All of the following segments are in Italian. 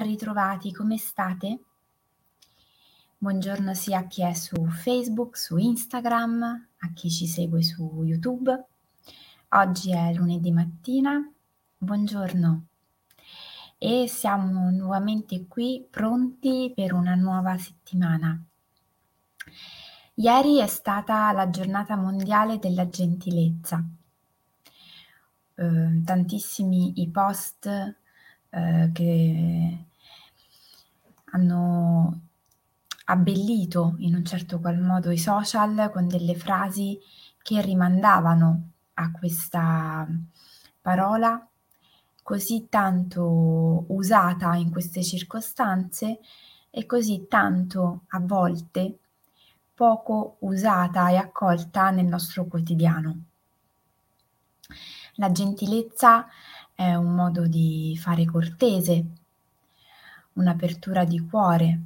Ben ritrovati, come state? Buongiorno sia a chi è su Facebook, su Instagram, a chi ci segue su YouTube. Oggi è lunedì mattina. Buongiorno. E siamo nuovamente qui pronti per una nuova settimana. Ieri è stata la giornata mondiale della gentilezza. Eh, tantissimi i post eh, che hanno abbellito in un certo qual modo i social con delle frasi che rimandavano a questa parola così tanto usata in queste circostanze e così tanto a volte poco usata e accolta nel nostro quotidiano. La gentilezza è un modo di fare cortese, un'apertura di cuore,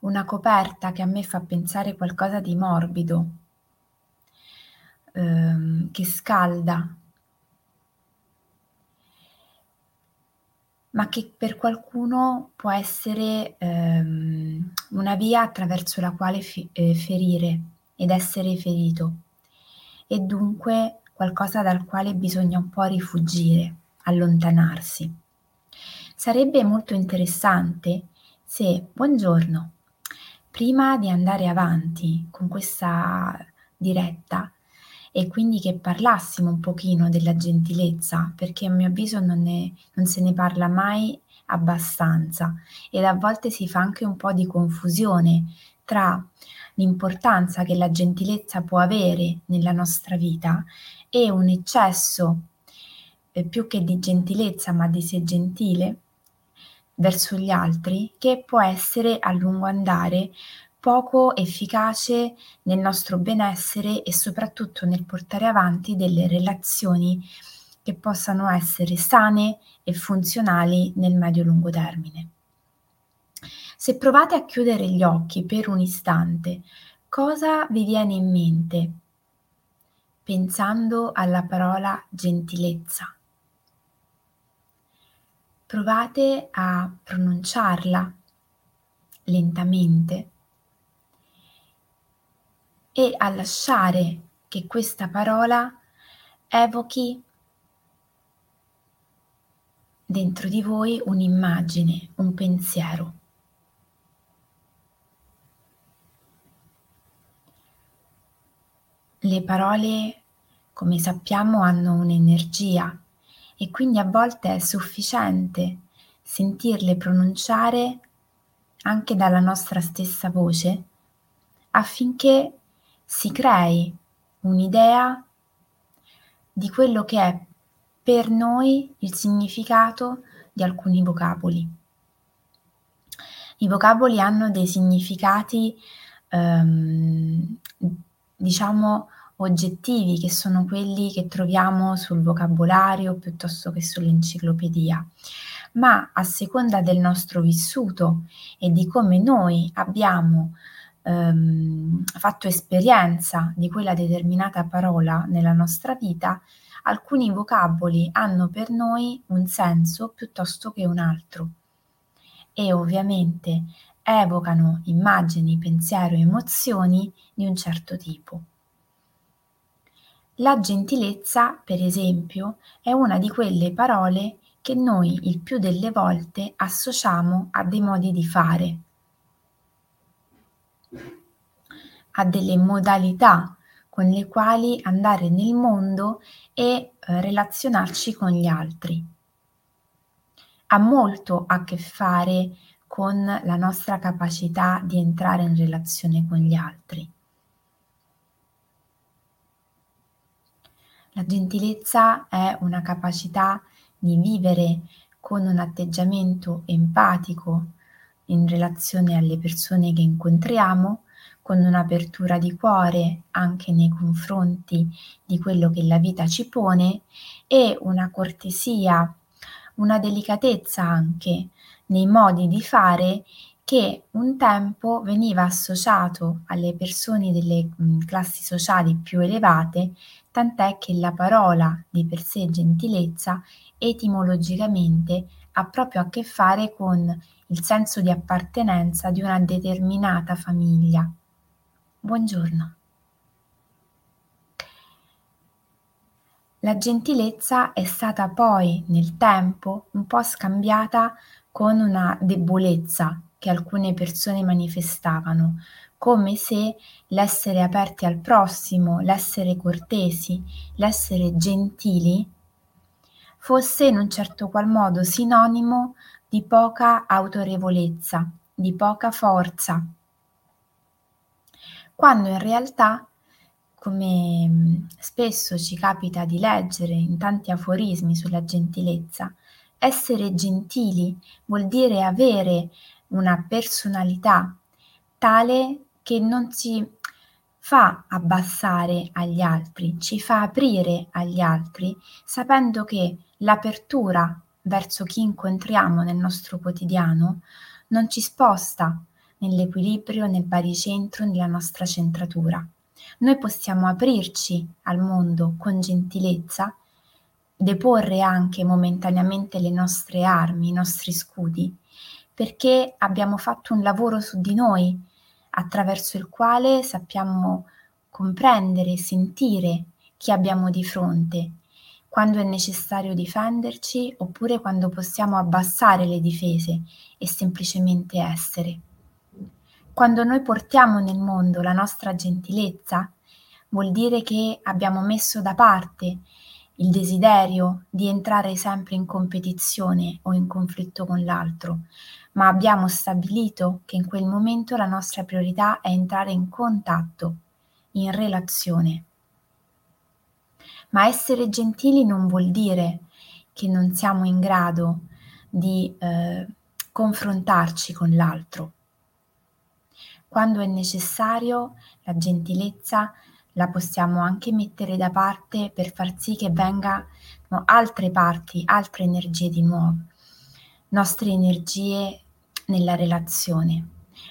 una coperta che a me fa pensare qualcosa di morbido, ehm, che scalda, ma che per qualcuno può essere ehm, una via attraverso la quale fi- eh, ferire ed essere ferito e dunque qualcosa dal quale bisogna un po' rifugire, allontanarsi. Sarebbe molto interessante se, buongiorno, prima di andare avanti con questa diretta e quindi che parlassimo un pochino della gentilezza, perché a mio avviso non, ne, non se ne parla mai abbastanza ed a volte si fa anche un po' di confusione tra l'importanza che la gentilezza può avere nella nostra vita e un eccesso eh, più che di gentilezza ma di sé gentile verso gli altri che può essere a lungo andare poco efficace nel nostro benessere e soprattutto nel portare avanti delle relazioni che possano essere sane e funzionali nel medio-lungo termine. Se provate a chiudere gli occhi per un istante, cosa vi viene in mente pensando alla parola gentilezza? Provate a pronunciarla lentamente e a lasciare che questa parola evochi dentro di voi un'immagine, un pensiero. Le parole, come sappiamo, hanno un'energia e quindi a volte è sufficiente sentirle pronunciare anche dalla nostra stessa voce affinché si crei un'idea di quello che è per noi il significato di alcuni vocaboli. I vocaboli hanno dei significati, ehm, diciamo, oggettivi, che sono quelli che troviamo sul vocabolario piuttosto che sull'enciclopedia, ma a seconda del nostro vissuto e di come noi abbiamo ehm, fatto esperienza di quella determinata parola nella nostra vita, alcuni vocaboli hanno per noi un senso piuttosto che un altro e ovviamente evocano immagini, pensiero e emozioni di un certo tipo. La gentilezza, per esempio, è una di quelle parole che noi il più delle volte associamo a dei modi di fare, a delle modalità con le quali andare nel mondo e eh, relazionarci con gli altri. Ha molto a che fare con la nostra capacità di entrare in relazione con gli altri. La gentilezza è una capacità di vivere con un atteggiamento empatico in relazione alle persone che incontriamo, con un'apertura di cuore anche nei confronti di quello che la vita ci pone e una cortesia, una delicatezza anche nei modi di fare che un tempo veniva associato alle persone delle classi sociali più elevate, tant'è che la parola di per sé gentilezza etimologicamente ha proprio a che fare con il senso di appartenenza di una determinata famiglia. Buongiorno. La gentilezza è stata poi nel tempo un po' scambiata con una debolezza che alcune persone manifestavano, come se l'essere aperti al prossimo, l'essere cortesi, l'essere gentili fosse in un certo qual modo sinonimo di poca autorevolezza, di poca forza, quando in realtà come mm, spesso ci capita di leggere in tanti aforismi sulla gentilezza, essere gentili vuol dire avere una personalità tale che non ci fa abbassare agli altri, ci fa aprire agli altri, sapendo che l'apertura verso chi incontriamo nel nostro quotidiano non ci sposta nell'equilibrio, nel baricentro, nella nostra centratura. Noi possiamo aprirci al mondo con gentilezza, deporre anche momentaneamente le nostre armi, i nostri scudi, perché abbiamo fatto un lavoro su di noi attraverso il quale sappiamo comprendere, sentire chi abbiamo di fronte, quando è necessario difenderci oppure quando possiamo abbassare le difese e semplicemente essere. Quando noi portiamo nel mondo la nostra gentilezza, vuol dire che abbiamo messo da parte il desiderio di entrare sempre in competizione o in conflitto con l'altro, ma abbiamo stabilito che in quel momento la nostra priorità è entrare in contatto, in relazione. Ma essere gentili non vuol dire che non siamo in grado di eh, confrontarci con l'altro quando è necessario, la gentilezza la possiamo anche mettere da parte per far sì che vengano altre parti, altre energie di nuovo, nostre energie nella relazione.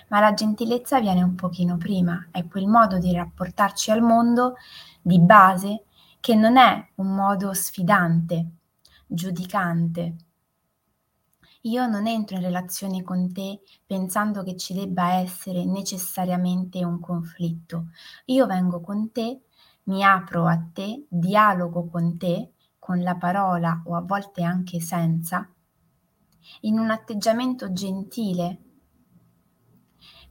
Ma la gentilezza viene un pochino prima, è quel modo di rapportarci al mondo di base che non è un modo sfidante, giudicante, io non entro in relazione con te pensando che ci debba essere necessariamente un conflitto. Io vengo con te, mi apro a te, dialogo con te, con la parola o a volte anche senza, in un atteggiamento gentile,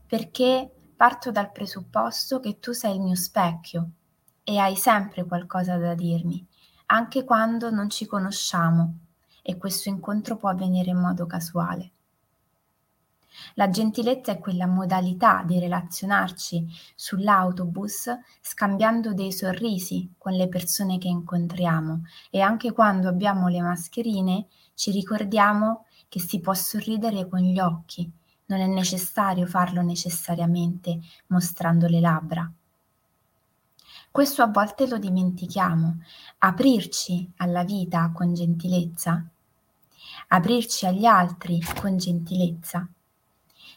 perché parto dal presupposto che tu sei il mio specchio e hai sempre qualcosa da dirmi, anche quando non ci conosciamo e questo incontro può avvenire in modo casuale. La gentilezza è quella modalità di relazionarci sull'autobus scambiando dei sorrisi con le persone che incontriamo e anche quando abbiamo le mascherine ci ricordiamo che si può sorridere con gli occhi, non è necessario farlo necessariamente mostrando le labbra. Questo a volte lo dimentichiamo. Aprirci alla vita con gentilezza, aprirci agli altri con gentilezza,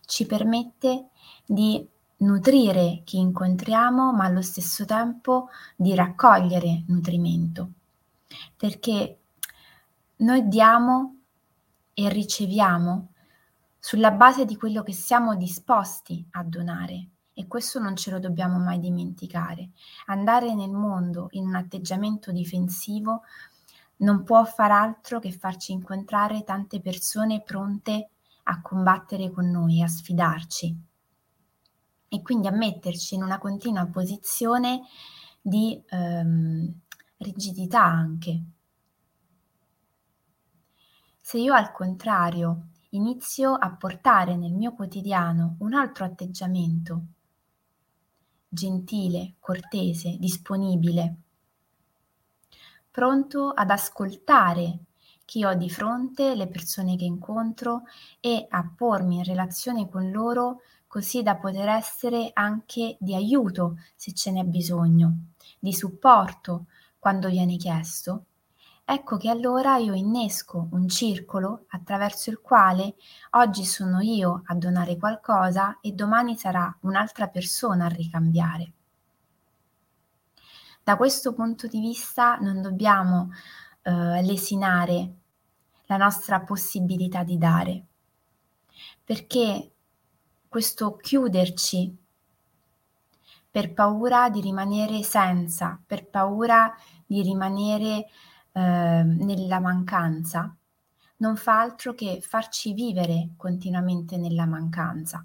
ci permette di nutrire chi incontriamo, ma allo stesso tempo di raccogliere nutrimento, perché noi diamo e riceviamo sulla base di quello che siamo disposti a donare e questo non ce lo dobbiamo mai dimenticare. Andare nel mondo in un atteggiamento difensivo non può far altro che farci incontrare tante persone pronte a combattere con noi, a sfidarci e quindi a metterci in una continua posizione di ehm, rigidità anche. Se io al contrario inizio a portare nel mio quotidiano un altro atteggiamento, gentile, cortese, disponibile, pronto ad ascoltare chi ho di fronte, le persone che incontro e a pormi in relazione con loro così da poter essere anche di aiuto se ce n'è bisogno, di supporto quando viene chiesto, ecco che allora io innesco un circolo attraverso il quale oggi sono io a donare qualcosa e domani sarà un'altra persona a ricambiare. Da questo punto di vista non dobbiamo eh, lesinare la nostra possibilità di dare. Perché questo chiuderci per paura di rimanere senza, per paura di rimanere eh, nella mancanza, non fa altro che farci vivere continuamente nella mancanza.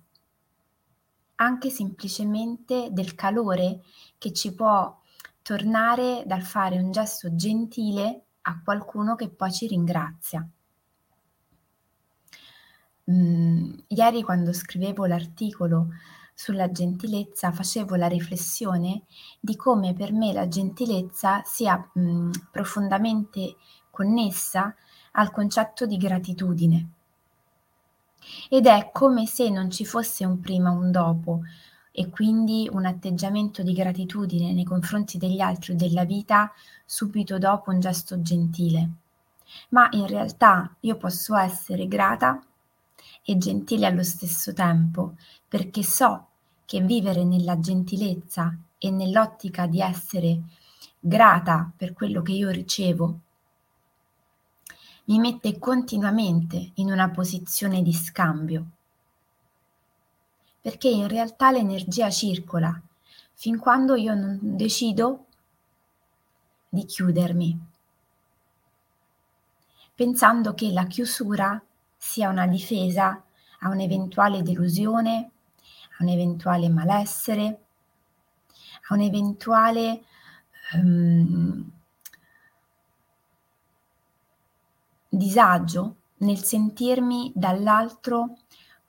Anche semplicemente del calore che ci può tornare dal fare un gesto gentile a qualcuno che poi ci ringrazia. Mm, ieri quando scrivevo l'articolo sulla gentilezza facevo la riflessione di come per me la gentilezza sia mh, profondamente connessa al concetto di gratitudine. Ed è come se non ci fosse un prima un dopo e quindi un atteggiamento di gratitudine nei confronti degli altri o della vita subito dopo un gesto gentile. Ma in realtà io posso essere grata e gentile allo stesso tempo, perché so che vivere nella gentilezza e nell'ottica di essere grata per quello che io ricevo mi mette continuamente in una posizione di scambio, perché in realtà l'energia circola fin quando io non decido di chiudermi, pensando che la chiusura sia una difesa a un'eventuale delusione, a un eventuale malessere, a un eventuale um, disagio nel sentirmi dall'altro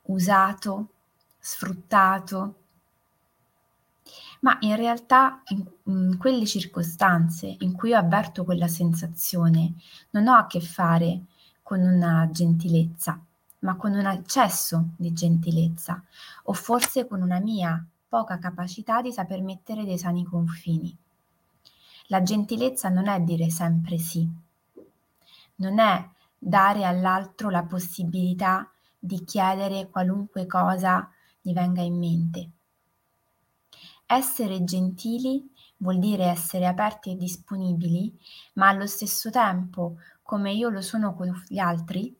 usato, sfruttato, ma in realtà in, in, quelle circostanze in cui io avverto quella sensazione non ho a che fare con una gentilezza, ma con un eccesso di gentilezza o forse con una mia poca capacità di saper mettere dei sani confini. La gentilezza non è dire sempre sì, non è dare all'altro la possibilità di chiedere qualunque cosa gli venga in mente. Essere gentili vuol dire essere aperti e disponibili, ma allo stesso tempo come io lo sono con gli altri,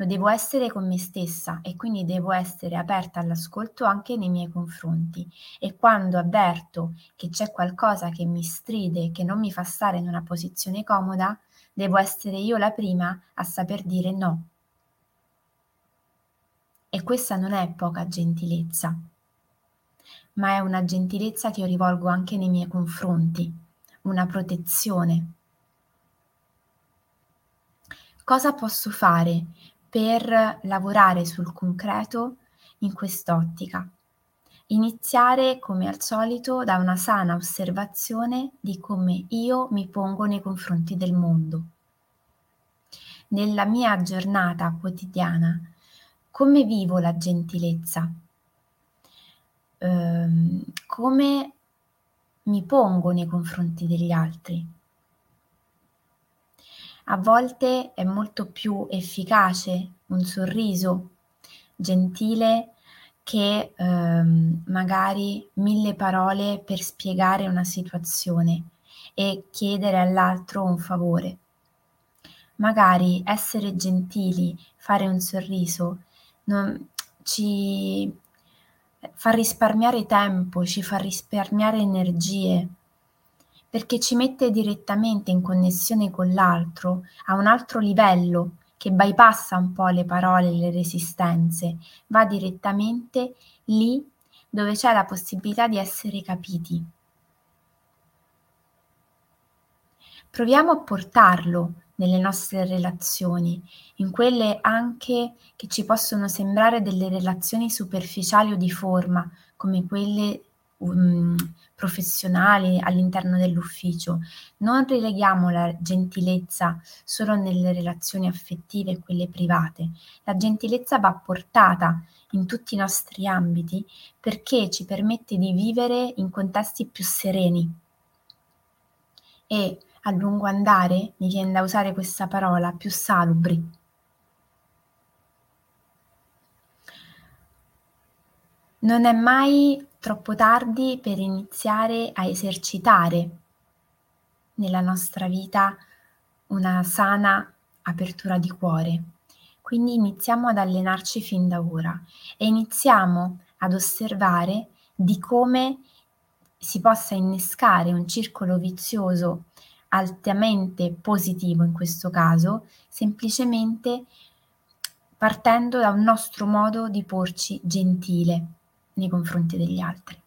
lo devo essere con me stessa e quindi devo essere aperta all'ascolto anche nei miei confronti. E quando avverto che c'è qualcosa che mi stride, che non mi fa stare in una posizione comoda, devo essere io la prima a saper dire no. E questa non è poca gentilezza, ma è una gentilezza che io rivolgo anche nei miei confronti, una protezione Cosa posso fare per lavorare sul concreto in quest'ottica? Iniziare come al solito da una sana osservazione di come io mi pongo nei confronti del mondo. Nella mia giornata quotidiana, come vivo la gentilezza? Ehm, come mi pongo nei confronti degli altri? A volte è molto più efficace un sorriso gentile che ehm, magari mille parole per spiegare una situazione e chiedere all'altro un favore. Magari essere gentili, fare un sorriso, non, ci fa risparmiare tempo, ci fa risparmiare energie perché ci mette direttamente in connessione con l'altro a un altro livello che bypassa un po' le parole e le resistenze, va direttamente lì dove c'è la possibilità di essere capiti. Proviamo a portarlo nelle nostre relazioni, in quelle anche che ci possono sembrare delle relazioni superficiali o di forma, come quelle um, professionali all'interno dell'ufficio. Non rileghiamo la gentilezza solo nelle relazioni affettive e quelle private. La gentilezza va portata in tutti i nostri ambiti perché ci permette di vivere in contesti più sereni. E a lungo andare, mi viene da usare questa parola, più salubri. Non è mai troppo tardi per iniziare a esercitare nella nostra vita una sana apertura di cuore. Quindi iniziamo ad allenarci fin da ora e iniziamo ad osservare di come si possa innescare un circolo vizioso altamente positivo in questo caso, semplicemente partendo da un nostro modo di porci gentile nei confronti degli altri.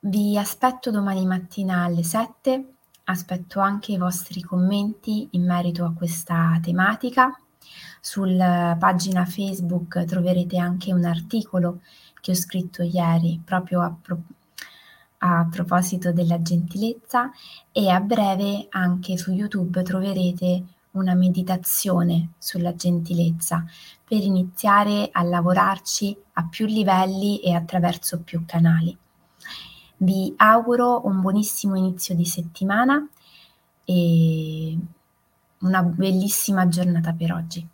Vi aspetto domani mattina alle 7, aspetto anche i vostri commenti in merito a questa tematica. Sulla pagina Facebook troverete anche un articolo che ho scritto ieri proprio a, pro- a proposito della gentilezza e a breve anche su YouTube troverete una meditazione sulla gentilezza per iniziare a lavorarci a più livelli e attraverso più canali. Vi auguro un buonissimo inizio di settimana e una bellissima giornata per oggi.